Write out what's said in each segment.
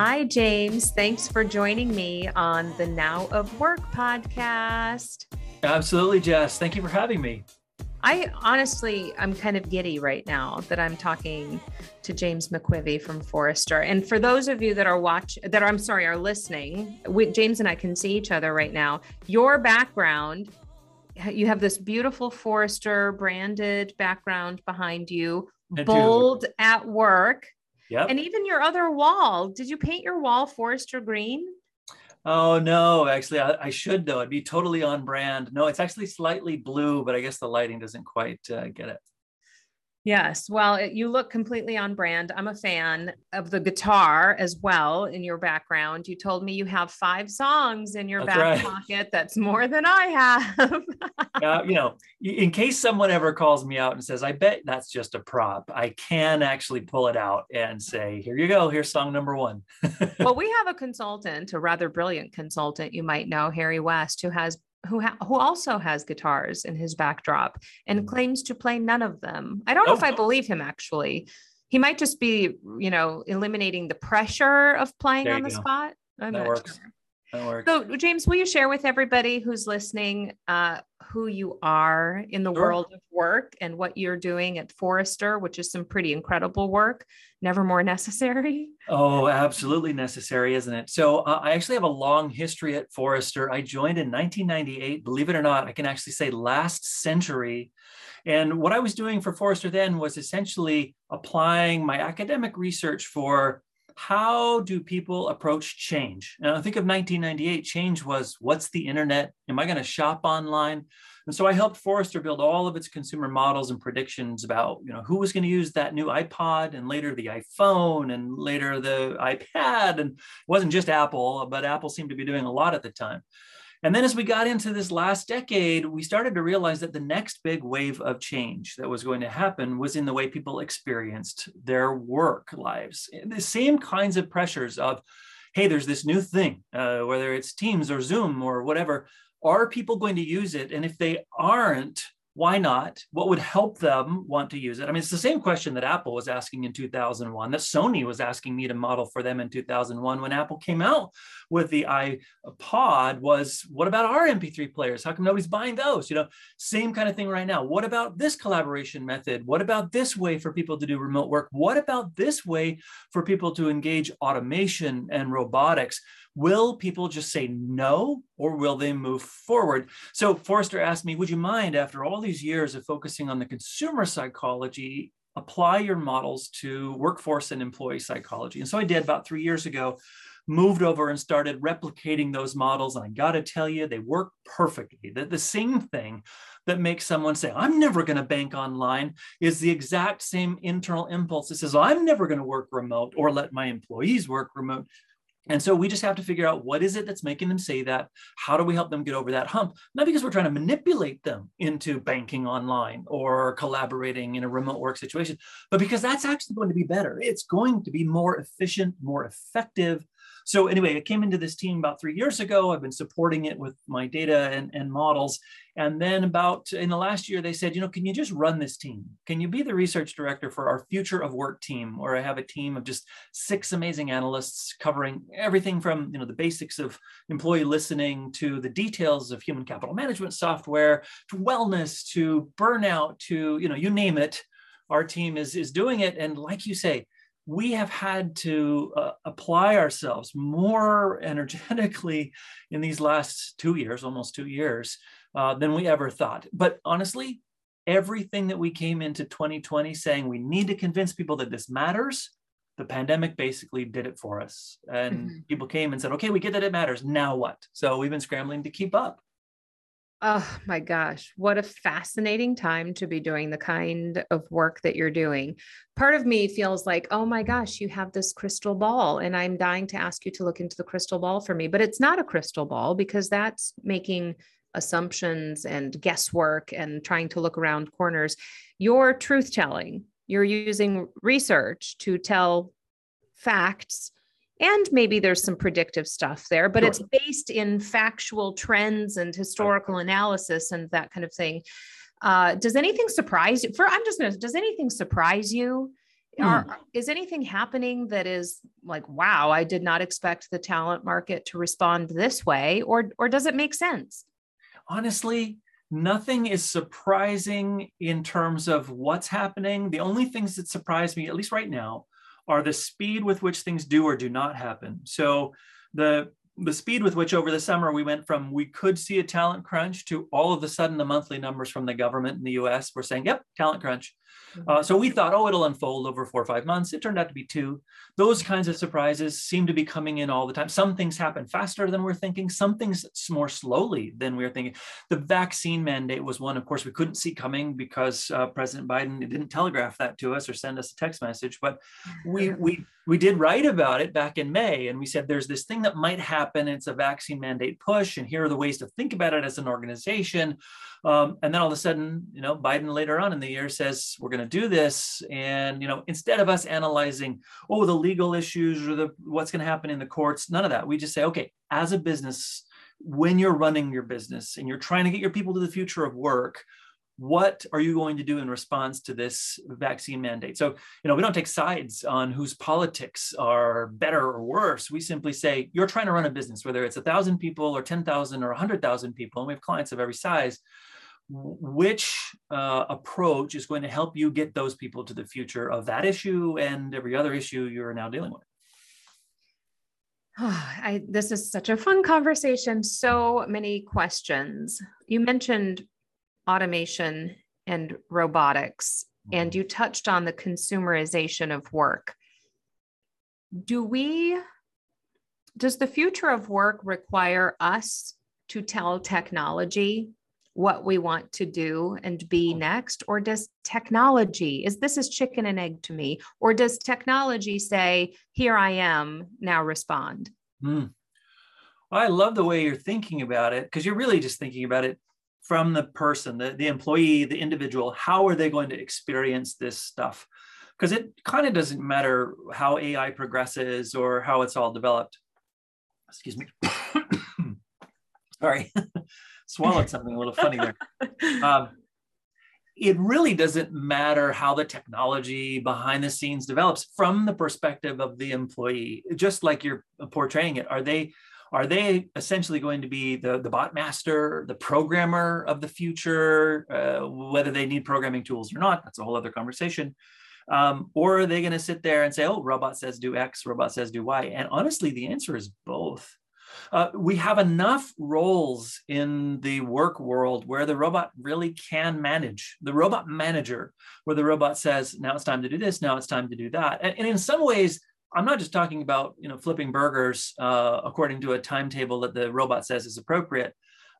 Hi, James. Thanks for joining me on the Now of Work podcast. Absolutely, Jess. Thank you for having me. I honestly, I'm kind of giddy right now that I'm talking to James McQuivey from Forrester. And for those of you that are watch that are, I'm sorry, are listening, we, James and I can see each other right now. Your background, you have this beautiful Forrester branded background behind you, I bold do. at work. Yeah. And even your other wall, did you paint your wall Forrester green? Oh no, actually I, I, should though. It'd be totally on brand. No, it's actually slightly blue, but I guess the lighting doesn't quite uh, get it. Yes. Well, it, you look completely on brand. I'm a fan of the guitar as well in your background. You told me you have five songs in your that's back right. pocket. That's more than I have. uh, you know, in case someone ever calls me out and says, I bet that's just a prop, I can actually pull it out and say, here you go. Here's song number one. well, we have a consultant, a rather brilliant consultant you might know, Harry West, who has who ha- who also has guitars in his backdrop and mm. claims to play none of them. I don't know oh. if I believe him actually. He might just be, you know, eliminating the pressure of playing on the go. spot. I'm that works. Sure. So, James, will you share with everybody who's listening uh, who you are in the sure. world of work and what you're doing at Forrester, which is some pretty incredible work, never more necessary? Oh, absolutely necessary, isn't it? So, uh, I actually have a long history at Forrester. I joined in 1998. Believe it or not, I can actually say last century. And what I was doing for Forrester then was essentially applying my academic research for how do people approach change? And I think of 1998, change was what's the internet? Am I going to shop online? And so I helped Forrester build all of its consumer models and predictions about, you know, who was going to use that new iPod and later the iPhone and later the iPad. And it wasn't just Apple, but Apple seemed to be doing a lot at the time. And then as we got into this last decade, we started to realize that the next big wave of change that was going to happen was in the way people experienced their work lives. The same kinds of pressures of, hey, there's this new thing, uh, whether it's Teams or Zoom or whatever. Are people going to use it? And if they aren't, why not? What would help them want to use it? I mean, it's the same question that Apple was asking in 2001, that Sony was asking me to model for them in 2001 when Apple came out with the iPod was, what about our MP3 players? How come nobody's buying those? You know, same kind of thing right now. What about this collaboration method? What about this way for people to do remote work? What about this way for people to engage automation and robotics? Will people just say no or will they move forward? So Forrester asked me, would you mind after all these years of focusing on the consumer psychology, apply your models to workforce and employee psychology? And so I did about three years ago, moved over and started replicating those models. And I got to tell you, they work perfectly. The, the same thing that makes someone say, I'm never going to bank online is the exact same internal impulse that says, I'm never going to work remote or let my employees work remote. And so we just have to figure out what is it that's making them say that? How do we help them get over that hump? Not because we're trying to manipulate them into banking online or collaborating in a remote work situation, but because that's actually going to be better. It's going to be more efficient, more effective, so anyway, I came into this team about three years ago. I've been supporting it with my data and, and models. And then about in the last year, they said, you know, can you just run this team? Can you be the research director for our future of work team, where I have a team of just six amazing analysts covering everything from, you know, the basics of employee listening to the details of human capital management software, to wellness, to burnout, to, you know, you name it. Our team is, is doing it. And like you say, we have had to uh, apply ourselves more energetically in these last two years, almost two years, uh, than we ever thought. But honestly, everything that we came into 2020 saying we need to convince people that this matters, the pandemic basically did it for us. And mm-hmm. people came and said, okay, we get that it matters. Now what? So we've been scrambling to keep up. Oh my gosh, what a fascinating time to be doing the kind of work that you're doing. Part of me feels like, oh my gosh, you have this crystal ball, and I'm dying to ask you to look into the crystal ball for me. But it's not a crystal ball because that's making assumptions and guesswork and trying to look around corners. You're truth telling, you're using research to tell facts and maybe there's some predictive stuff there but sure. it's based in factual trends and historical analysis and that kind of thing. Uh, does anything surprise you? For i'm just gonna does anything surprise you? Are, mm. is anything happening that is like wow i did not expect the talent market to respond this way or or does it make sense? Honestly nothing is surprising in terms of what's happening. The only things that surprise me at least right now are the speed with which things do or do not happen so the the speed with which over the summer we went from we could see a talent crunch to all of a sudden the monthly numbers from the government in the US were saying, yep, talent crunch. Uh, so we thought, oh, it'll unfold over four or five months. It turned out to be two. Those kinds of surprises seem to be coming in all the time. Some things happen faster than we're thinking, some things more slowly than we are thinking. The vaccine mandate was one, of course, we couldn't see coming because uh, President Biden didn't telegraph that to us or send us a text message. But we, we, we did write about it back in May, and we said there's this thing that might happen. It's a vaccine mandate push, and here are the ways to think about it as an organization. Um, and then all of a sudden, you know, Biden later on in the year says we're going to do this, and you know, instead of us analyzing oh the legal issues or the what's going to happen in the courts, none of that. We just say okay, as a business, when you're running your business and you're trying to get your people to the future of work, what are you going to do in response to this vaccine mandate? So you know we don't take sides on whose politics are better or worse. We simply say you're trying to run a business whether it's a thousand people or 10,000 or 100,000 people and we have clients of every size which uh, approach is going to help you get those people to the future of that issue and every other issue you're now dealing with Oh, I, this is such a fun conversation. So many questions. You mentioned automation and robotics, and mm-hmm. you touched on the consumerization of work. Do we, does the future of work require us to tell technology what we want to do and be next? Or does technology, is this is chicken and egg to me? Or does technology say, here I am, now respond? Mm. Well, I love the way you're thinking about it because you're really just thinking about it from the person, the, the employee, the individual, how are they going to experience this stuff? Because it kind of doesn't matter how AI progresses or how it's all developed. Excuse me. Sorry, swallowed something a little funny there. Um, it really doesn't matter how the technology behind the scenes develops from the perspective of the employee, just like you're portraying it. Are they are they essentially going to be the, the bot master, the programmer of the future, uh, whether they need programming tools or not? That's a whole other conversation. Um, or are they going to sit there and say, oh, robot says do X, robot says do Y? And honestly, the answer is both. Uh, we have enough roles in the work world where the robot really can manage the robot manager, where the robot says, now it's time to do this, now it's time to do that. And, and in some ways, I'm not just talking about you know flipping burgers uh, according to a timetable that the robot says is appropriate.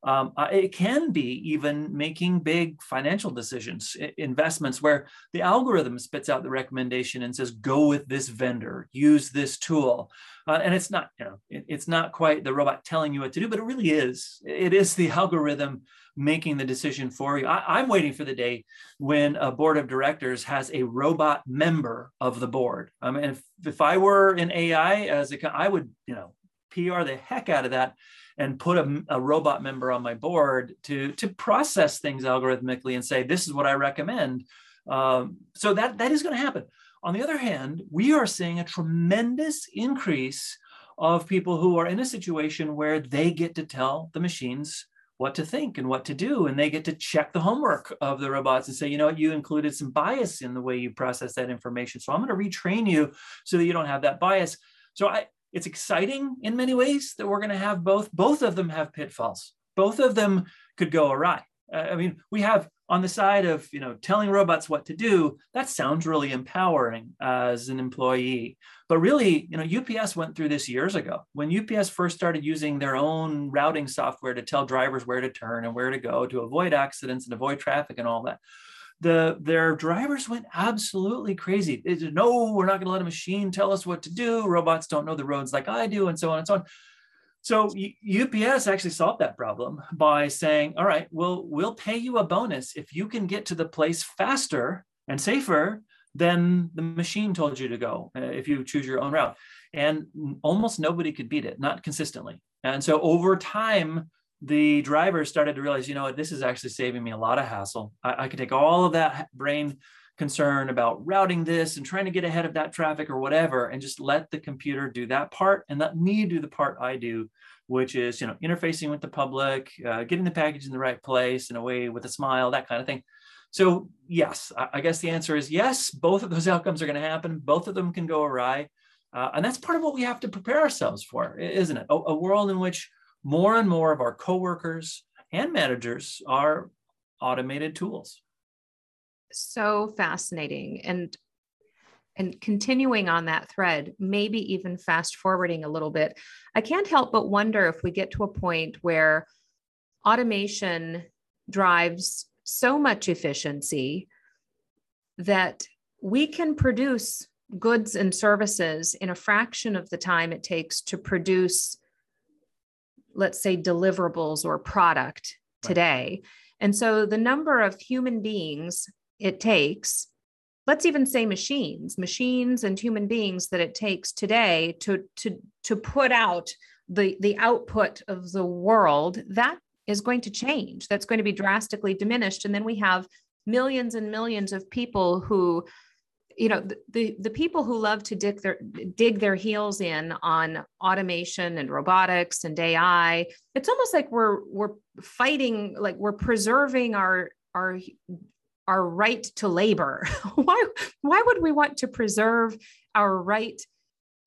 Um, uh, it can be even making big financial decisions, investments where the algorithm spits out the recommendation and says, go with this vendor, use this tool. Uh, and it's not, you know, it, it's not quite the robot telling you what to do, but it really is. It is the algorithm making the decision for you. I, am waiting for the day when a board of directors has a robot member of the board. I mean, if, if I were in AI as a, I would, you know, PR the heck out of that and put a, a, robot member on my board to to process things algorithmically and say this is what I recommend. Um, so that that is going to happen. On the other hand, we are seeing a tremendous increase of people who are in a situation where they get to tell the machines what to think and what to do and they get to check the homework of the robots and say you know you included some bias in the way you process that information so i'm going to retrain you so that you don't have that bias so i it's exciting in many ways that we're going to have both. Both of them have pitfalls. Both of them could go awry. Uh, I mean, we have on the side of you know telling robots what to do. That sounds really empowering as an employee, but really, you know, UPS went through this years ago when UPS first started using their own routing software to tell drivers where to turn and where to go to avoid accidents and avoid traffic and all that the their drivers went absolutely crazy. They said, no, we're not going to let a machine tell us what to do. Robots don't know the roads like I do, and so on and so on. So UPS actually solved that problem by saying, all right, we'll we'll pay you a bonus if you can get to the place faster and safer than the machine told you to go uh, if you choose your own route. And almost nobody could beat it, not consistently. And so over time, the drivers started to realize, you know what, this is actually saving me a lot of hassle. I, I could take all of that brain concern about routing this and trying to get ahead of that traffic or whatever, and just let the computer do that part and let me do the part I do, which is, you know, interfacing with the public, uh, getting the package in the right place in a way with a smile, that kind of thing. So yes, I guess the answer is yes, both of those outcomes are going to happen. Both of them can go awry. Uh, and that's part of what we have to prepare ourselves for, isn't it? A, a world in which more and more of our coworkers and managers are automated tools. So fascinating. And and continuing on that thread maybe even fast forwarding a little bit i can't help but wonder if we get to a point where automation drives so much efficiency that we can produce goods and services in a fraction of the time it takes to produce let's say deliverables or product today. Right. and so the number of human beings it takes let's even say machines machines and human beings that it takes today to to to put out the the output of the world that is going to change. That's going to be drastically diminished. And then we have millions and millions of people who you know the, the, people who love to dig their dig their heels in on automation and robotics and ai it's almost like we're we're fighting like we're preserving our our our right to labor. why, why would we want to preserve our right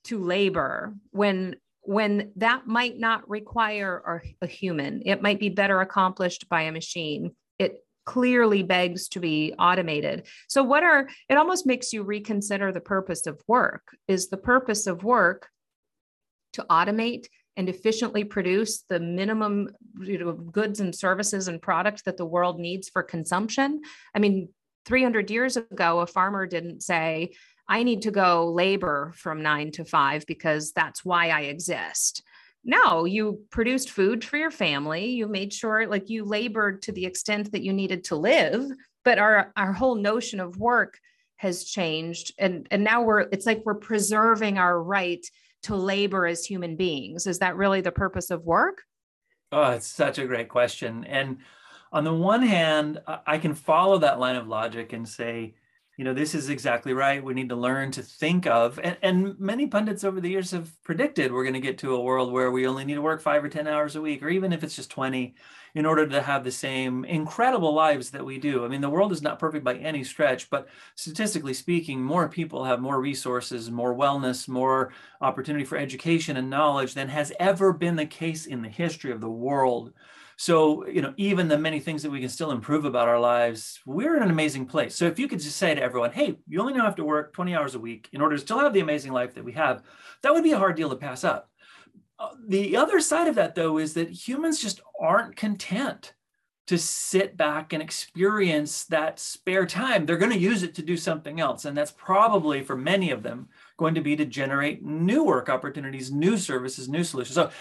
to labor when when that might not require a, a human? It might be better accomplished by a machine. It clearly begs to be automated. So what are it almost makes you reconsider the purpose of work. Is the purpose of work to automate and efficiently produce the minimum you know, goods and services and products that the world needs for consumption. I mean, 300 years ago, a farmer didn't say, I need to go labor from nine to five because that's why I exist. No, you produced food for your family. You made sure, like, you labored to the extent that you needed to live. But our, our whole notion of work has changed. And, and now we're, it's like we're preserving our right to labor as human beings? Is that really the purpose of work? Oh, it's such a great question. And on the one hand, I can follow that line of logic and say, you know, this is exactly right. We need to learn to think of, and, and many pundits over the years have predicted we're going to get to a world where we only need to work five or 10 hours a week, or even if it's just 20, in order to have the same incredible lives that we do. I mean, the world is not perfect by any stretch, but statistically speaking, more people have more resources, more wellness, more opportunity for education and knowledge than has ever been the case in the history of the world. So, you know, even the many things that we can still improve about our lives, we're in an amazing place. So, if you could just say to everyone, hey, you only now have to work 20 hours a week in order to still have the amazing life that we have, that would be a hard deal to pass up. Uh, the other side of that, though, is that humans just aren't content to sit back and experience that spare time. They're going to use it to do something else. And that's probably for many of them going to be to generate new work opportunities, new services, new solutions. So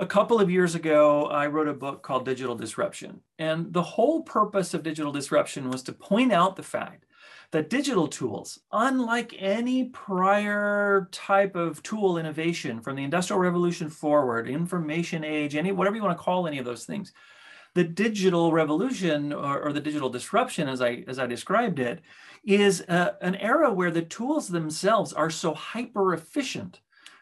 a couple of years ago, I wrote a book called Digital Disruption. And the whole purpose of digital disruption was to point out the fact that digital tools, unlike any prior type of tool innovation from the Industrial Revolution forward, information age, any whatever you want to call any of those things, the digital revolution or, or the digital disruption, as I as I described it, is a, an era where the tools themselves are so hyper efficient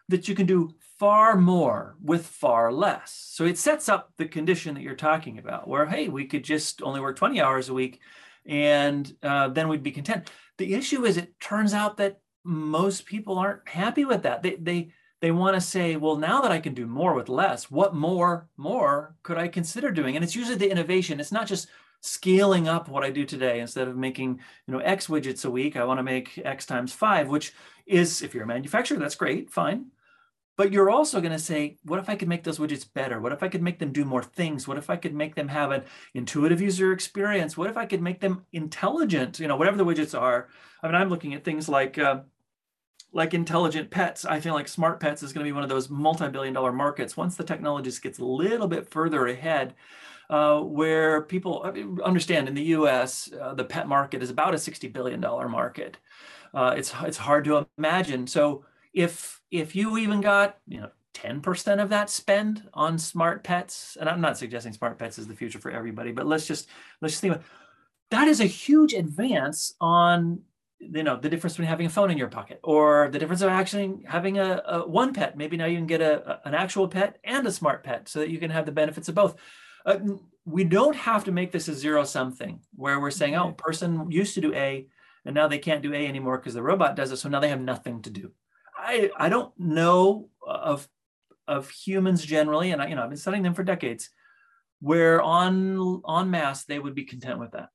that you can do far more with far less. So it sets up the condition that you're talking about, where, hey, we could just only work 20 hours a week and uh, then we'd be content. The issue is, it turns out that most people aren't happy with that. They, they, they want to say, well, now that I can do more with less, what more, more could I consider doing? And it's usually the innovation. It's not just scaling up what I do today. Instead of making, you know, X widgets a week, I want to make X times five, which is, if you're a manufacturer, that's great, fine. But you're also going to say, what if I could make those widgets better? What if I could make them do more things? What if I could make them have an intuitive user experience? What if I could make them intelligent? You know, whatever the widgets are. I mean, I'm looking at things like uh, like intelligent pets. I feel like smart pets is going to be one of those multi-billion dollar markets once the technology gets a little bit further ahead. Uh, where people understand in the U.S. Uh, the pet market is about a sixty billion dollar market. Uh, it's it's hard to imagine. So if if you even got you know 10% of that spend on smart pets and i'm not suggesting smart pets is the future for everybody but let's just let's just think about that is a huge advance on you know the difference between having a phone in your pocket or the difference of actually having a, a one pet. Maybe now you can get a, a, an actual pet and a smart pet so that you can have the benefits of both. Uh, we don't have to make this a zero sum thing where we're saying oh person used to do a and now they can't do a anymore because the robot does it so now they have nothing to do i i don't know of of humans generally and I, you know i've been studying them for decades where on on mass they would be content with that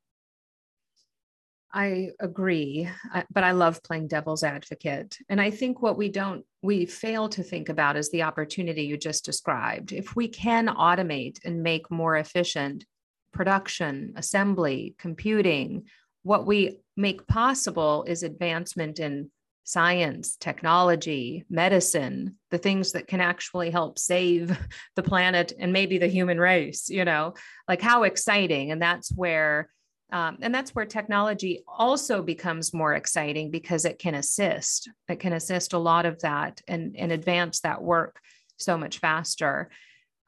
I agree, but I love playing devil's advocate. And I think what we don't, we fail to think about is the opportunity you just described. If we can automate and make more efficient production, assembly, computing, what we make possible is advancement in science, technology, medicine, the things that can actually help save the planet and maybe the human race, you know, like how exciting. And that's where um, and that's where technology also becomes more exciting because it can assist. It can assist a lot of that and, and advance that work so much faster.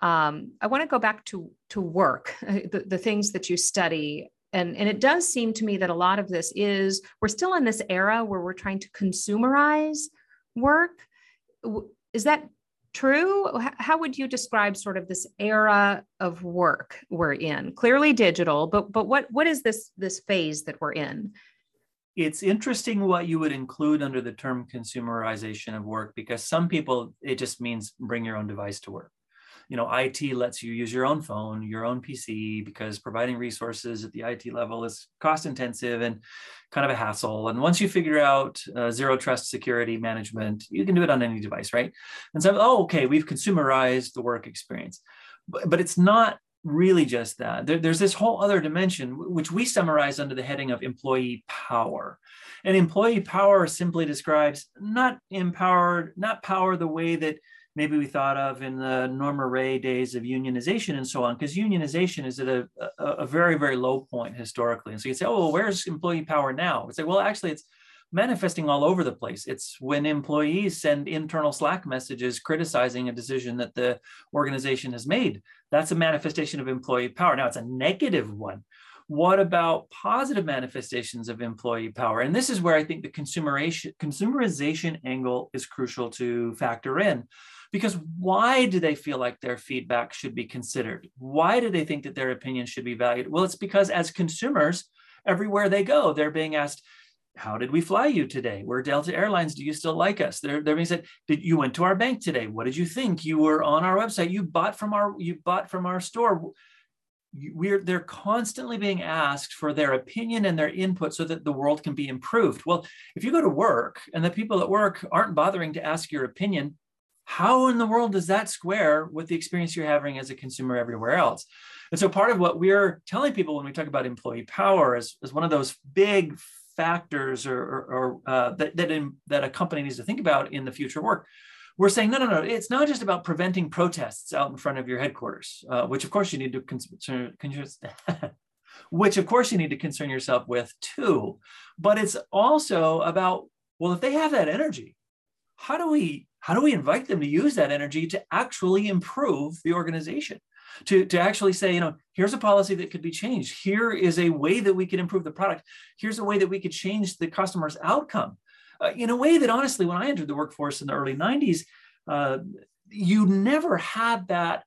Um, I want to go back to, to work, the, the things that you study. And, and it does seem to me that a lot of this is, we're still in this era where we're trying to consumerize work. Is that true? How would you describe sort of this era of work we're in? Clearly digital, but but what what is this this phase that we're in? It's interesting what you would include under the term consumerization of work because some people it just means bring your own device to work you know, IT lets you use your own phone, your own PC, because providing resources at the IT level is cost intensive and kind of a hassle. And once you figure out uh, zero trust security management, you can do it on any device, right? And so, oh, okay, we've consumerized the work experience. But, but it's not really just that. There, there's this whole other dimension, which we summarize under the heading of employee power. And employee power simply describes not empowered, not power the way that maybe we thought of in the Norma Rae days of unionization and so on, because unionization is at a, a, a, very, very low point historically. And so you'd say, oh, well, where's employee power now? It's like, well, actually, it's manifesting all over the place. It's when employees send internal Slack messages criticizing a decision that the organization has made. That's a manifestation of employee power. Now, it's a negative one. What about positive manifestations of employee power? And this is where I think the consumerization, consumerization angle is crucial to factor in because why do they feel like their feedback should be considered? Why do they think that their opinion should be valued? Well, it's because as consumers, everywhere they go, they're being asked, how did we fly you today? We're Delta Airlines. Do you still like us? They're, they're being said, did you went to our bank today? What did you think? You were on our website. You bought from our you bought from our store. We're they're constantly being asked for their opinion and their input so that the world can be improved. Well, if you go to work and the people at work aren't bothering to ask your opinion, how in the world does that square with the experience you're having as a consumer everywhere else? And so part of what we're telling people when we talk about employee power is, is one of those big factors or, or, or uh, that, that, in, that a company needs to think about in the future work. We're saying, no, no, no, it's not just about preventing protests out in front of your headquarters, uh, which of course you need to concern, which of course you need to concern yourself with too. But it's also about, well, if they have that energy, how do we how do we invite them to use that energy to actually improve the organization? To, to actually say, you know, here's a policy that could be changed. Here is a way that we could improve the product. Here's a way that we could change the customer's outcome. Uh, in a way that honestly, when I entered the workforce in the early 90s, uh, you never had that,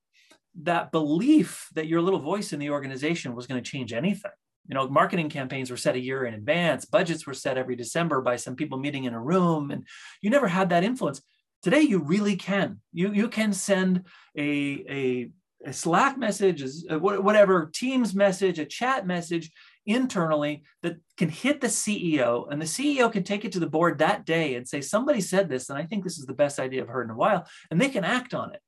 that belief that your little voice in the organization was going to change anything you know marketing campaigns were set a year in advance budgets were set every december by some people meeting in a room and you never had that influence Today, you really can. You, you can send a, a, a Slack message, whatever, Teams message, a chat message internally that can hit the CEO, and the CEO can take it to the board that day and say, Somebody said this, and I think this is the best idea I've heard in a while, and they can act on it.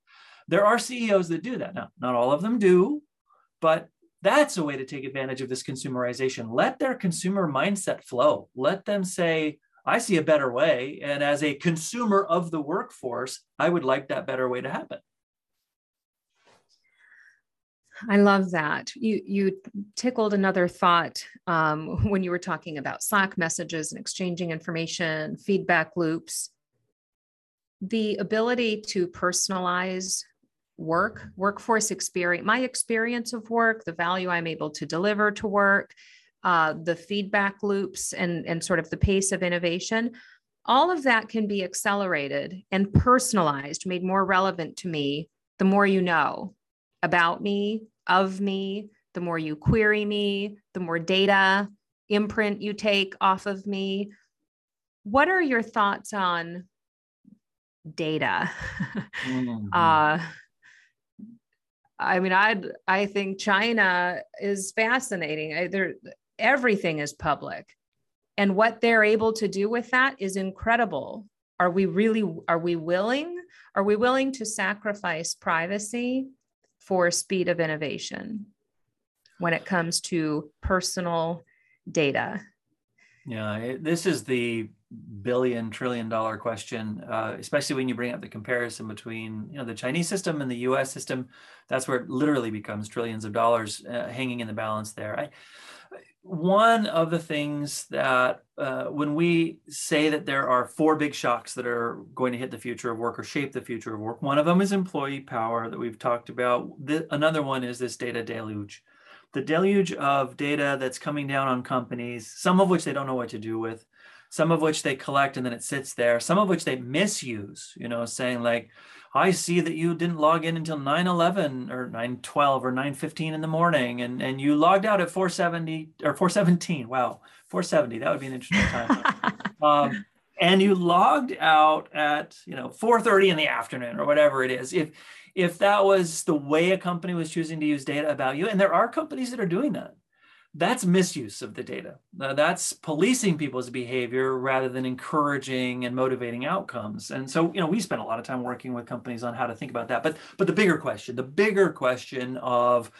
There are CEOs that do that. Now, not all of them do, but that's a way to take advantage of this consumerization. Let their consumer mindset flow. Let them say, I see a better way. And as a consumer of the workforce, I would like that better way to happen. I love that. You you tickled another thought um, when you were talking about Slack messages and exchanging information, feedback loops. The ability to personalize work, workforce experience, my experience of work, the value I'm able to deliver to work, uh, the feedback loops and, and sort of the pace of innovation, all of that can be accelerated and personalized, made more relevant to me the more you know about me, of me, the more you query me, the more data imprint you take off of me. What are your thoughts on data? Mm-hmm. uh, I mean, I I think China is fascinating. I, there, everything is public, and what they're able to do with that is incredible. Are we really? Are we willing? Are we willing to sacrifice privacy for speed of innovation when it comes to personal data? Yeah, this is the billion trillion dollar question, uh, especially when you bring up the comparison between you know the Chinese system and the U.S. system. That's where it literally becomes trillions of dollars uh, hanging in the balance there. I, one of the things that uh, when we say that there are four big shocks that are going to hit the future of work or shape the future of work, one of them is employee power that we've talked about. The, another one is this data deluge the deluge of data that's coming down on companies, some of which they don't know what to do with, some of which they collect and then it sits there, some of which they misuse, you know, saying like, I see that you didn't log in until 9-11 or 9-12 or 9-15 in the morning and, and you logged out at 470 or 417. Wow, 470, that would be an interesting time. um, and you logged out at, you know, 4.30 in the afternoon or whatever it is. If, if that was the way a company was choosing to use data about you, and there are companies that are doing that, that's misuse of the data. Uh, that's policing people's behavior rather than encouraging and motivating outcomes. And so, you know, we spend a lot of time working with companies on how to think about that. But but the bigger question, the bigger question of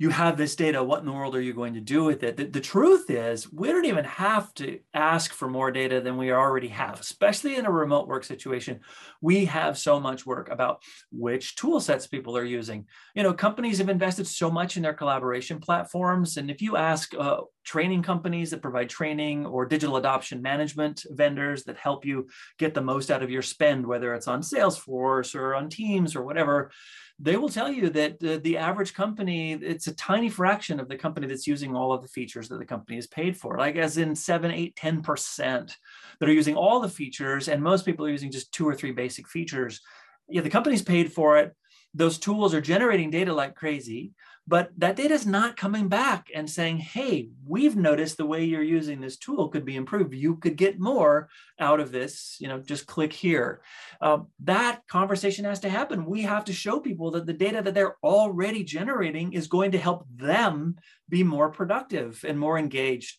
you have this data. What in the world are you going to do with it? The, the, truth is, we don't even have to ask for more data than we already have, especially in a remote work situation. We have so much work about which tool sets people are using. You know, companies have invested so much in their collaboration platforms. And if you ask uh, training companies that provide training or digital adoption management vendors that help you get the most out of your spend, whether it's on Salesforce or on Teams or whatever, they will tell you that uh, the average company, it's a tiny fraction of the company that's using all of the features that the company is paid for, like as in seven, eight, 10% that are using all the features. And most people are using just two or three basic features. Yeah, the company's paid for it. Those tools are generating data like crazy but that data is not coming back and saying hey we've noticed the way you're using this tool could be improved. You could get more out of this you know just click here. Um, that conversation has to happen. We have to show people that the data that they're already generating is going to help them be more productive and more engaged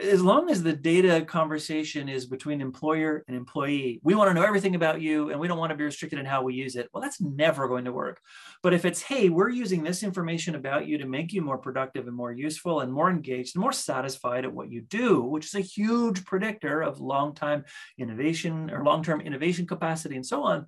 as long as the data conversation is between employer and employee, we want to know everything about you and we don't want to be restricted in how we use it. Well, that's never going to work. But if it's, hey, we're using this information about you to make you more productive and more useful and more engaged and more satisfied at what you do, which is a huge predictor of long-time innovation or long-term innovation capacity and so on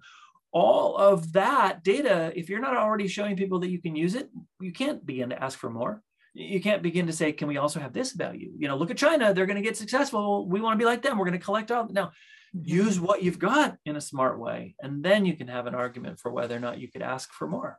all of that data, if you're not already showing people that you can use it, you can't begin to ask for more you can't begin to say, can we also have this value? You know, look at China, they're going to get successful. We want to be like them. We're going to collect all. Now, mm-hmm. use what you've got in a smart way. And then you can have an argument for whether or not you could ask for more.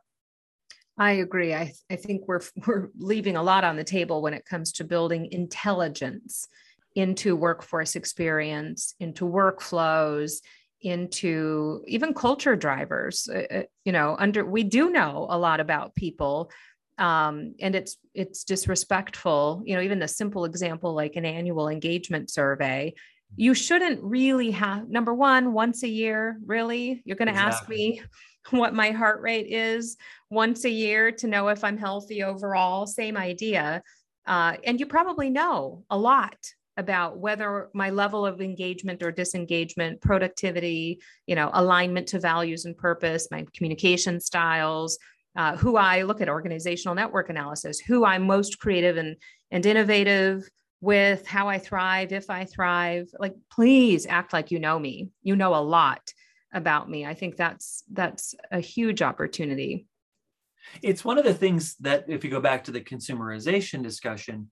I agree. I, I think we're, we're leaving a lot on the table when it comes to building intelligence into workforce experience, into workflows, into even culture drivers. Uh, uh you know, under we do know a lot about people um, and it's it's disrespectful. You know even a simple example like an annual engagement survey you shouldn't really have number one once a year really? You're going to exactly. ask me what my heart rate is once a year to know if i'm healthy overall? Same idea. Uh, and you probably know a lot about whether my level of engagement or disengagement productivity you know alignment to values and purpose my communication styles uh, who I look at organizational network analysis, who I'm most creative and, and innovative with, how I thrive, if I thrive. Like, please act like you know me. You know a lot about me. I think that's that's a huge opportunity. It's one of the things that, if you go back to the consumerization discussion,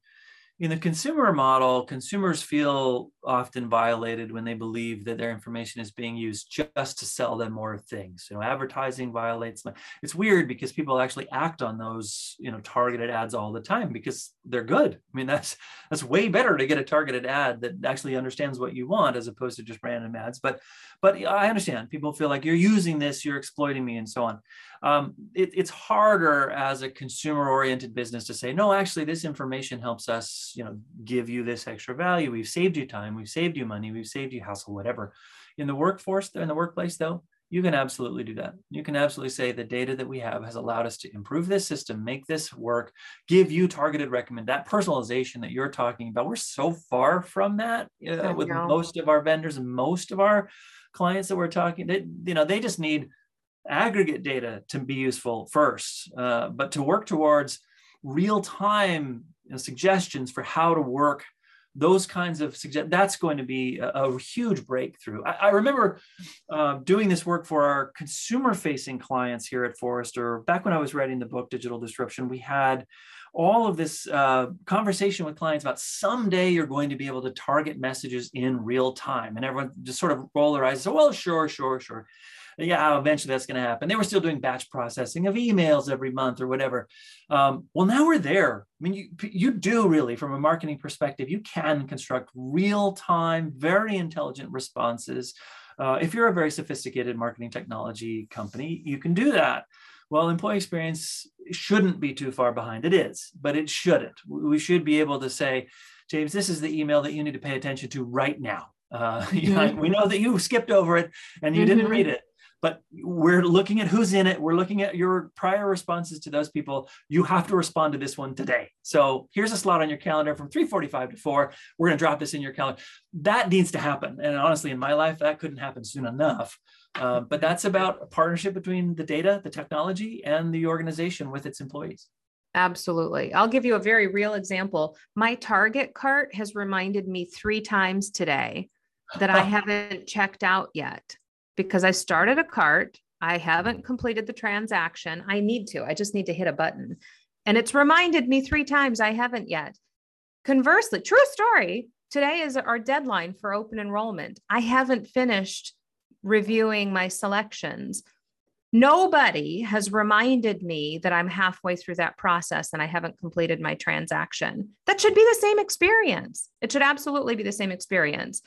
in the consumer model, consumers feel often violated when they believe that their information is being used just to sell them more things. You know, advertising violates. It's weird because people actually act on those, you know, targeted ads all the time because they're good. I mean, that's that's way better to get a targeted ad that actually understands what you want as opposed to just random ads. But but I understand people feel like you're using this, you're exploiting me, and so on. Um, it, it's harder as a consumer-oriented business to say, no, actually, this information helps us, you know, give you this extra value. We've saved you time, we've saved you money, we've saved you hassle, whatever. In the workforce, in the workplace, though, you can absolutely do that. You can absolutely say the data that we have has allowed us to improve this system, make this work, give you targeted recommend that personalization that you're talking about. We're so far from that uh, with most of our vendors and most of our clients that we're talking. They, you know, they just need aggregate data to be useful first, uh, but to work towards real time you know, suggestions for how to work those kinds of suggest that's going to be a, a huge breakthrough. I, I remember uh, doing this work for our consumer facing clients here at Forrester. Back when I was writing the book Digital Disruption, we had all of this uh, conversation with clients about someday you're going to be able to target messages in real time. And everyone just sort of roll their eyes say, well, sure, sure, sure yeah, eventually that's going to happen. They were still doing batch processing of emails every month or whatever. Um, well, now we're there. I mean, you, you do really, from a marketing perspective, you can construct real time, very intelligent responses. Uh, if you're a very sophisticated marketing technology company, you can do that. Well, employee experience shouldn't be too far behind. It is, but it shouldn't. We should be able to say, James, this is the email that you need to pay attention to right now. Uh, mm-hmm. we know that you skipped over it and you mm-hmm. didn't read it but we're looking at who's in it. We're looking at your prior responses to those people. You have to respond to this one today. So here's a slot on your calendar from 3:45 to 4. We're going to drop this in your calendar. That needs to happen. And honestly, in my life, that couldn't happen soon enough. Uh, but that's about a partnership between the data, the technology, and the organization with its employees. Absolutely. I'll give you a very real example. My Target cart has reminded me three times today that I haven't checked out yet because I started a cart. I haven't completed the transaction. I need to. I just need to hit a button. And it's reminded me three times I haven't yet. Conversely, true story, today is our deadline for open enrollment. I haven't finished reviewing my selections. Nobody has reminded me that I'm halfway through that process and I haven't completed my transaction. That should be the same experience. It should absolutely be the same experience.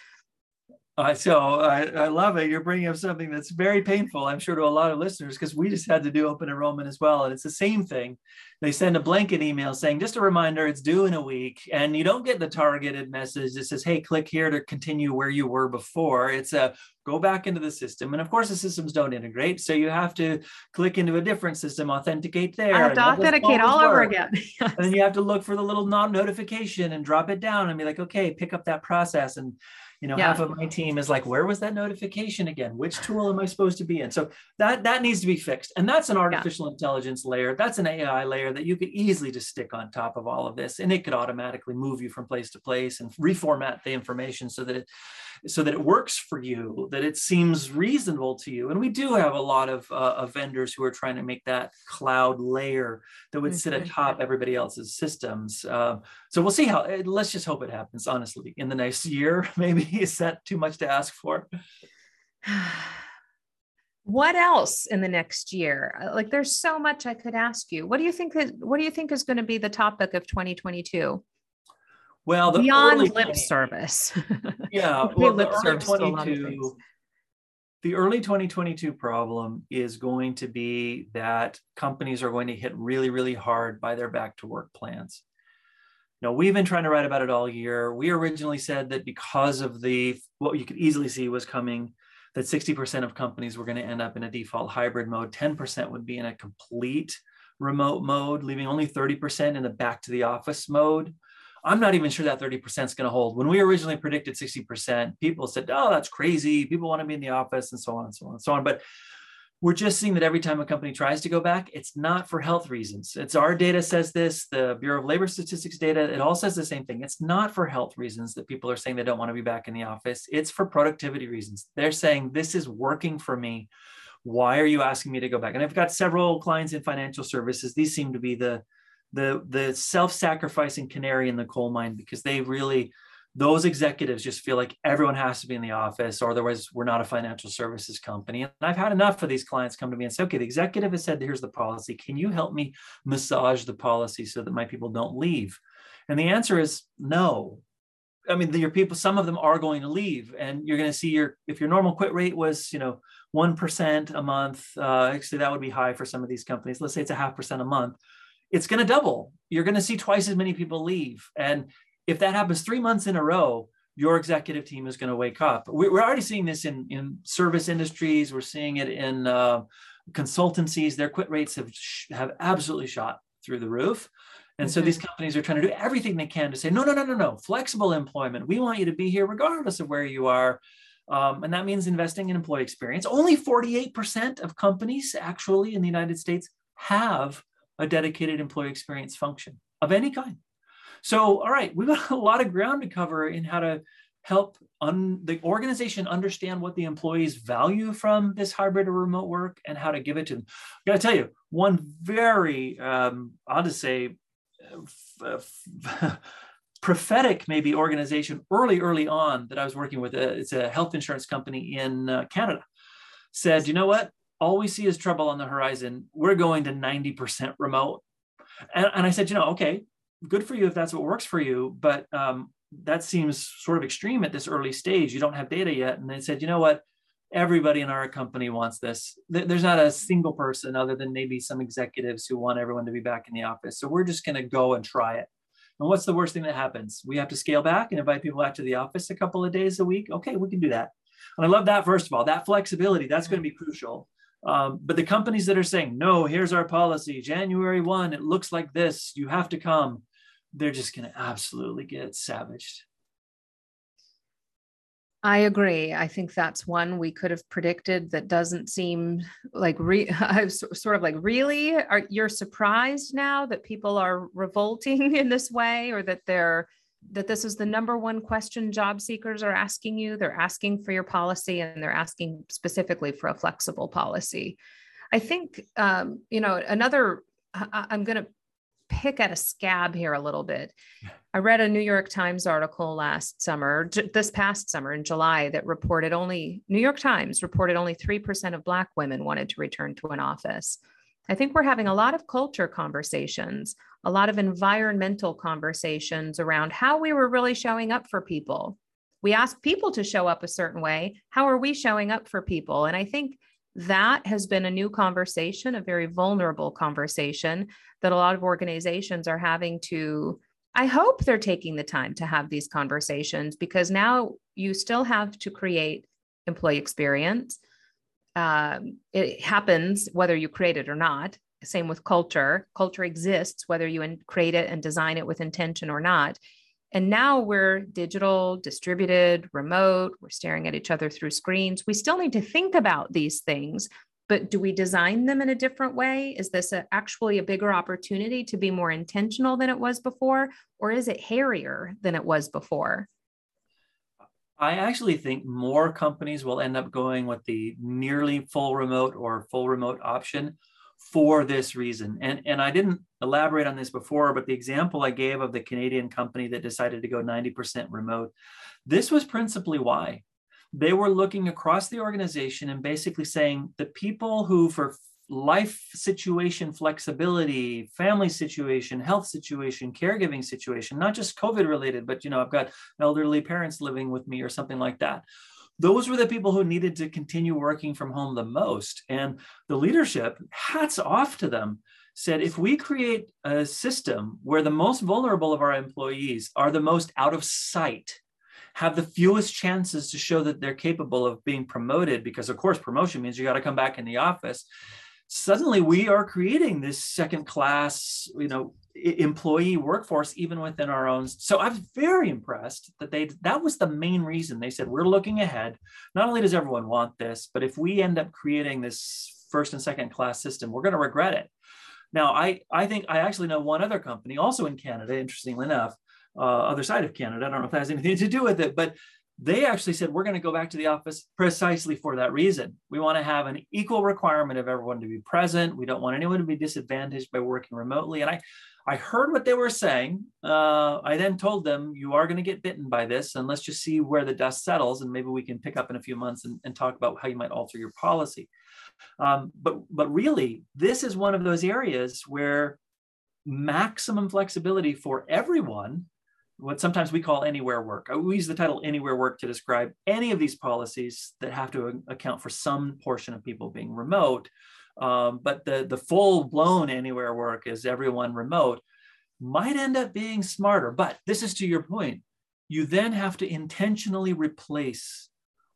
Uh, so I, I love it. You're bringing up something that's very painful, I'm sure, to a lot of listeners, because we just had to do open enrollment as well. And it's the same thing. They send a blanket email saying, just a reminder, it's due in a week. And you don't get the targeted message that says, hey, click here to continue where you were before. It's a go back into the system. And of course, the systems don't integrate. So you have to click into a different system, authenticate there. I have to authenticate all over again. yes. And then you have to look for the little notification and drop it down and be like, okay, pick up that process. And you know yeah. half of my team is like where was that notification again which tool am i supposed to be in so that that needs to be fixed and that's an artificial yeah. intelligence layer that's an ai layer that you could easily just stick on top of all of this and it could automatically move you from place to place and reformat the information so that it so that it works for you, that it seems reasonable to you. And we do have a lot of, uh, of vendors who are trying to make that cloud layer that would sit atop everybody else's systems. Uh, so we'll see how, eh, let's just hope it happens, honestly, in the next year. Maybe is that too much to ask for? what else in the next year uh, like there's so much i could ask you what do you think that what do you think is going to be the topic of 2022 well, the beyond lip service. Yeah, well, lip early 22, the early 2022 problem is going to be that companies are going to hit really, really hard by their back to work plans. Now, we've been trying to write about it all year. We originally said that because of the what you could easily see was coming, that 60% of companies were going to end up in a default hybrid mode, 10% would be in a complete remote mode, leaving only 30% in the back to the office mode. I'm not even sure that 30% is going to hold. When we originally predicted 60%, people said, oh, that's crazy. People want to be in the office and so on and so on and so on. But we're just seeing that every time a company tries to go back, it's not for health reasons. It's our data says this, the Bureau of Labor Statistics data, it all says the same thing. It's not for health reasons that people are saying they don't want to be back in the office. It's for productivity reasons. They're saying this is working for me. Why are you asking me to go back? And I've got several clients in financial services. These seem to be the the the self-sacrificing canary in the coal mine because they really those executives just feel like everyone has to be in the office or otherwise we're not a financial services company and i've had enough of these clients come to me and say okay the executive has said here's the policy can you help me massage the policy so that my people don't leave And the answer is no. I mean, your people, some of them are going to leave, and you're going to see your if your normal quit rate was, you know, one percent a month. Uh, actually, that would be high for some of these companies. Let's say it's a half percent a month. It's going to double. You're going to see twice as many people leave, and if that happens three months in a row, your executive team is going to wake up. We're already seeing this in in service industries. We're seeing it in uh, consultancies. Their quit rates have have absolutely shot through the roof. And so these companies are trying to do everything they can to say, no, no, no, no, no, flexible employment. We want you to be here regardless of where you are. Um, and that means investing in employee experience. Only 48% of companies actually in the United States have a dedicated employee experience function of any kind. So, all right, we've got a lot of ground to cover in how to help un- the organization understand what the employees value from this hybrid or remote work and how to give it to them. I got to tell you, one very, um, I'll just say, prophetic maybe organization early early on that i was working with uh, it's a health insurance company in uh, canada said you know what? All we see is trouble on the horizon. We're going to 90% remote. And, and i said you know okay good for you if that's what works for you but um, that seems sort of extreme at this early stage you don't have data yet and they said you know what everybody in our company wants this. There's not a single person other than maybe some executives who want everyone to be back in the office. So we're just going to go and try it. And what's the worst thing that happens? We have to scale back and invite people back to the office a couple of days a week. Okay, we can do that. And I love that, first of all, that flexibility, that's going to be crucial. Um, but the companies that are saying, no, here's our policy, January 1, it looks like this, you have to come, they're just going to absolutely get savaged. I agree. I think that's one we could have predicted that doesn't seem like re- sort of like really are you're surprised now that people are revolting in this way or that they're that this is the number one question job seekers are asking you they're asking for your policy and they're asking specifically for a flexible policy i think um, you know another i'm going to pick at a scab here a little bit. I read a New York Times article last summer, j- this past summer in July, that reported only, New York Times reported only 3% of Black women wanted to return to an office. I think we're having a lot of culture conversations, a lot of environmental conversations around how we were really showing up for people. We ask people to show up a certain way. How are we showing up for people? And I think that has been a new conversation, a very vulnerable conversation that a lot of organizations are having to. I hope they're taking the time to have these conversations because now you still have to create employee experience. Um, it happens whether you create it or not. Same with culture. Culture exists whether you create it and design it with intention or not. And now we're digital, distributed, remote, we're staring at each other through screens. We still need to think about these things, but do we design them in a different way? Is this a, actually a bigger opportunity to be more intentional than it was before? Or is it hairier than it was before? I actually think more companies will end up going with the nearly full remote or full remote option for this reason. And, and I didn't elaborate on this before, but the example I gave of the Canadian company that decided to go 90% remote, this was principally why. They were looking across the organization and basically saying the people who, for life situation flexibility family situation health situation caregiving situation not just covid related but you know i've got elderly parents living with me or something like that those were the people who needed to continue working from home the most. And the leadership, hats off to them, said if we create a system where the most vulnerable of our employees are the most out of sight, have the fewest chances to show that they're capable of being promoted, because of course, promotion means you got to come back in the office. Suddenly, we are creating this second class, you know, employee workforce even within our own so i was very impressed that they that was the main reason. They said we're looking ahead. Not only does everyone want this but if we end up creating this first and second class system we're going to regret it. Now i i think i actually know one other company also in canada interestingly enough uh, other side of canada i don't know if that has anything to do with it but they actually said we're going to go back to the office precisely for that reason. We want to have an equal requirement of everyone to be present. We don't want anyone to be disadvantaged by working remotely. And I, I heard what they were saying. Uh, I then told them, you are going to get bitten by this, and let's just see where the dust settles, and maybe we can pick up in a few months and, and talk about how you might alter your policy. Um, but but really, this is one of those areas where maximum flexibility for everyone what sometimes we call anywhere work. We use the title anywhere work to describe any of these policies that have to account for some portion of people being remote. Um, but the, the full blown anywhere work is everyone remote might end up being smarter. But this is to your point. You then have to intentionally replace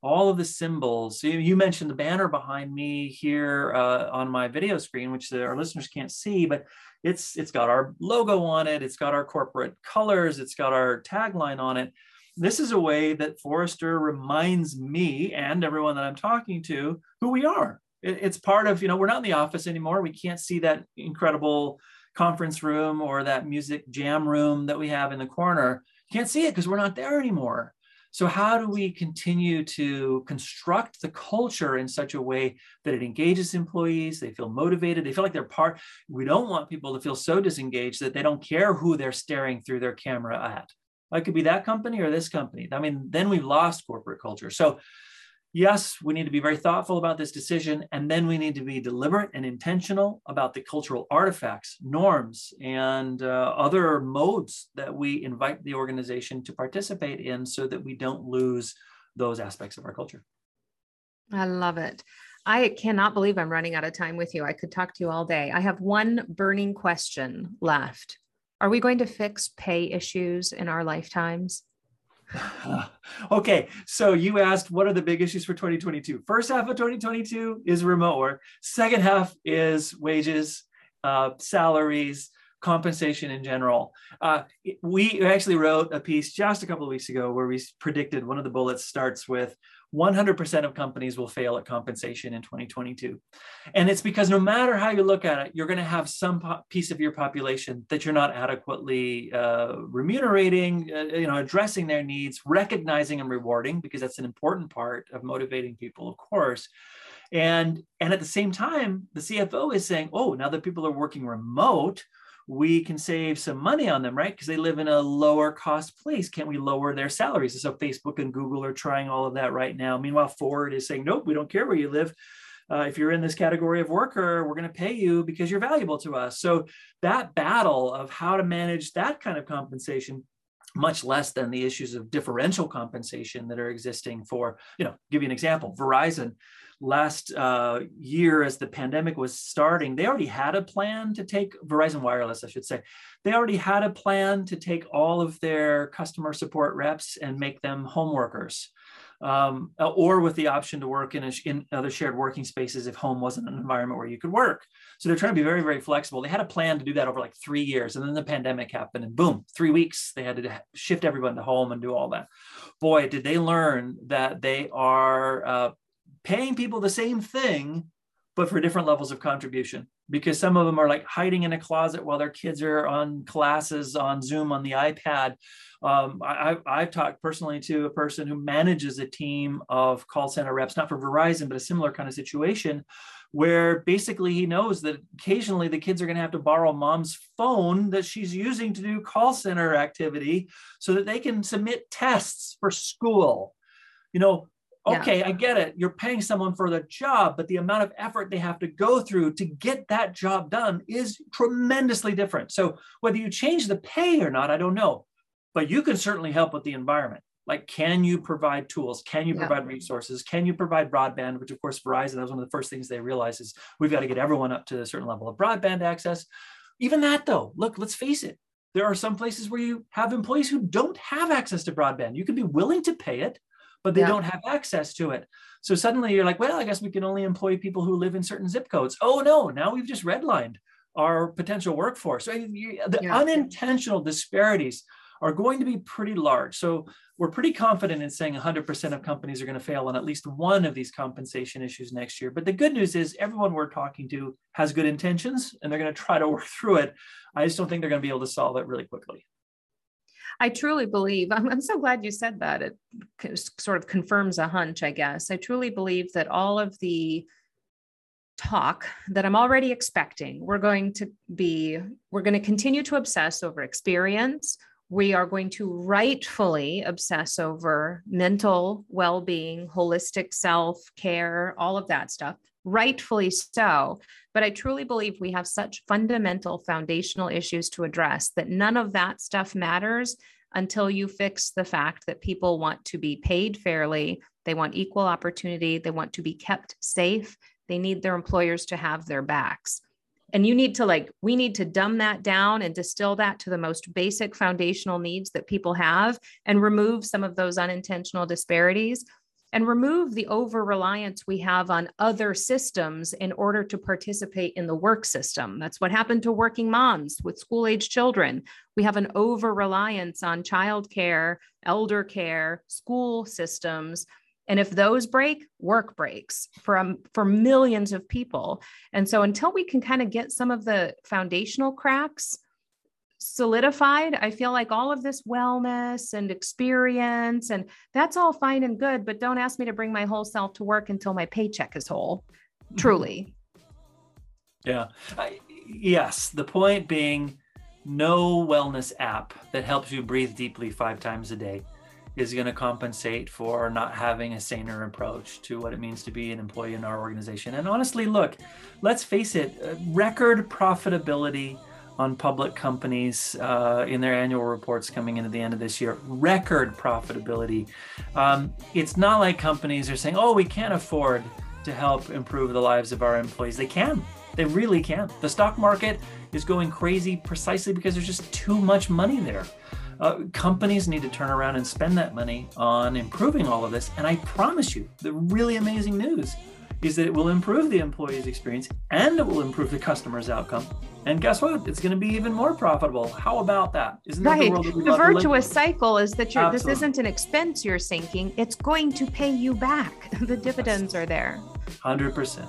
all of the symbols. You, mentioned the banner behind me here uh, on my video screen, which our listeners can't see, but it's it's got our logo on it, it's got our corporate colors, it's got our tagline on it. This is a way that Forrester reminds me and everyone that I'm talking to who we are. It, it's part of, you know, we're not in the office anymore. We can't see that incredible conference room or that music jam room that we have in the corner. You can't see it because we're not there anymore. So, how do we continue to construct the culture in such a way that it engages employees? They feel motivated, they feel like they're part. We don't want people to feel so disengaged that they don't care who they're staring through their camera at. It could be that company or this company. I mean, then we've lost corporate culture. So, yes, we need to be very thoughtful about this decision, and then we need to be deliberate and intentional about the cultural artifacts, norms, and uh, other modes that we invite the organization to participate in so that we don't lose those aspects of our culture. I love it. I cannot believe I'm running out of time with you. I could talk to you all day. I have one burning question left. Are we going to fix pay issues in our lifetimes? okay, so you asked what are the big issues for 2022? First half of 2022 is remote work. Second half is wages, uh, salaries, compensation in general. Uh, we actually wrote a piece just a couple of weeks ago where we predicted one of the bullets starts with 100% of companies will fail at compensation in 2022. And it's because no matter how you look at it, you're going to have some piece of your population that you're not adequately uh, remunerating, uh, you know, addressing their needs, recognizing and rewarding, because that's an important part of motivating people, of course. And, and at the same time, the CFO is saying, oh, now that people are working remote, we can save some money on them, right? Because they live in a lower cost place. Can't we lower their salaries? So Facebook and Google are trying all of that right now. Meanwhile, Ford is saying, nope, we don't care where you live. Uh, if you're in this category of worker, we're going to pay you because you're valuable to us. So that battle of how to manage that kind of compensation much less than the issues of differential compensation that are existing for, you know, give you an example, Verizon last uh, year as the pandemic was starting, they already had a plan to take Verizon Wireless, I should say. They already had a plan to take all of their customer support reps and make them home workers. Um, or with the option to work in, a, in other shared working spaces if home wasn't an environment where you could work. So they're trying to be very, very flexible. They had a plan to do that over like three years, and then the pandemic happened, and boom, three weeks they had to shift everyone to home and do all that. Boy, did they learn that they are uh, paying people the same thing, but for different levels of contribution. Because some of them are like hiding in a closet while their kids are on classes on Zoom on the iPad. Um, I, I've talked personally to a person who manages a team of call center reps, not for Verizon, but a similar kind of situation where basically he knows that occasionally the kids are going to have to borrow mom's phone that she's using to do call center activity so that they can submit tests for school. You know, okay, yeah. I get it. You're paying someone for the job, but the amount of effort they have to go through to get that job done is tremendously different. So whether you change the pay or not, I don't know, but you can certainly help with the environment. Like, can you provide tools? Can you yeah. provide resources? Can you provide broadband? Which, of course, Verizon, that was one of the first things they realized is we've got to get everyone up to a certain level of broadband access. Even that, though, look, let's face it, there are some places where you have employees who don't have access to broadband. You can be willing to pay it, but they yeah. don't have access to it. So suddenly you're like, well, I guess we can only employ people who live in certain zip codes. Oh no, now we've just redlined our potential workforce. So the yeah. unintentional disparities are going to be pretty large. So we're pretty confident in saying 100% of companies are going to fail on at least one of these compensation issues next year. But the good news is everyone we're talking to has good intentions and they're going to try to work through it. I just don't think they're going to be able to solve it really quickly. I truly believe, I'm, I'm so glad you said that. It sort of confirms a hunch, I guess. I truly believe that all of the talk that I'm already expecting, we're going to be, we're going to continue to obsess over experience. We are going to rightfully obsess over mental well being, holistic self care, all of that stuff. Rightfully so. But I truly believe we have such fundamental foundational issues to address that none of that stuff matters until you fix the fact that people want to be paid fairly, they want equal opportunity, they want to be kept safe, they need their employers to have their backs. And you need to like, we need to dumb that down and distill that to the most basic foundational needs that people have and remove some of those unintentional disparities and remove the over reliance we have on other systems in order to participate in the work system. That's what happened to working moms with school age children. We have an over reliance on childcare, elder care, school systems. And if those break, work breaks for, um, for millions of people. And so until we can kind of get some of the foundational cracks solidified. I feel like all of this wellness and experience, and that's all fine and good, but don't ask me to bring my whole self to work until my paycheck is whole. Mm-hmm. Truly. Yeah. I, yes. The point being, no wellness app that helps you breathe deeply five times a day is going to compensate for not having a saner approach to what it means to be an employee in our organization. And honestly, look, let's face it, uh, record profitability on public companies uh, in their annual reports coming into the end of this year. Record profitability. Um, it's not like companies are saying, oh, we can't afford to help improve the lives of our employees. They can. They really can. The stock market is going crazy precisely because there's just too much money there. Uh, companies need to turn around and spend that money on improving all of this. And I promise you, the really amazing news is that it will improve the employee's experience and it will improve the customer's outcome. And guess what? It's going to be even more profitable. How about that? Isn't right. that the world that we The virtuous cycle is that you're, this isn't an expense you're sinking. It's going to pay you back. the dividends are there. 100%.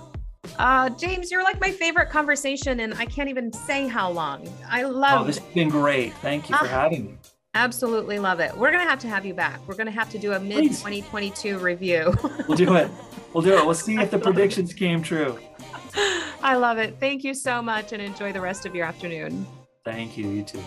Uh, James, you're like my favorite conversation, and I can't even say how long. I love. Oh, this has been great. Thank you for uh, having me. Absolutely love it. We're gonna have to have you back. We're gonna have to do a mid 2022 review. we'll do it. We'll do it. We'll see if the predictions came true. I love it. Thank you so much and enjoy the rest of your afternoon. Thank you. You too.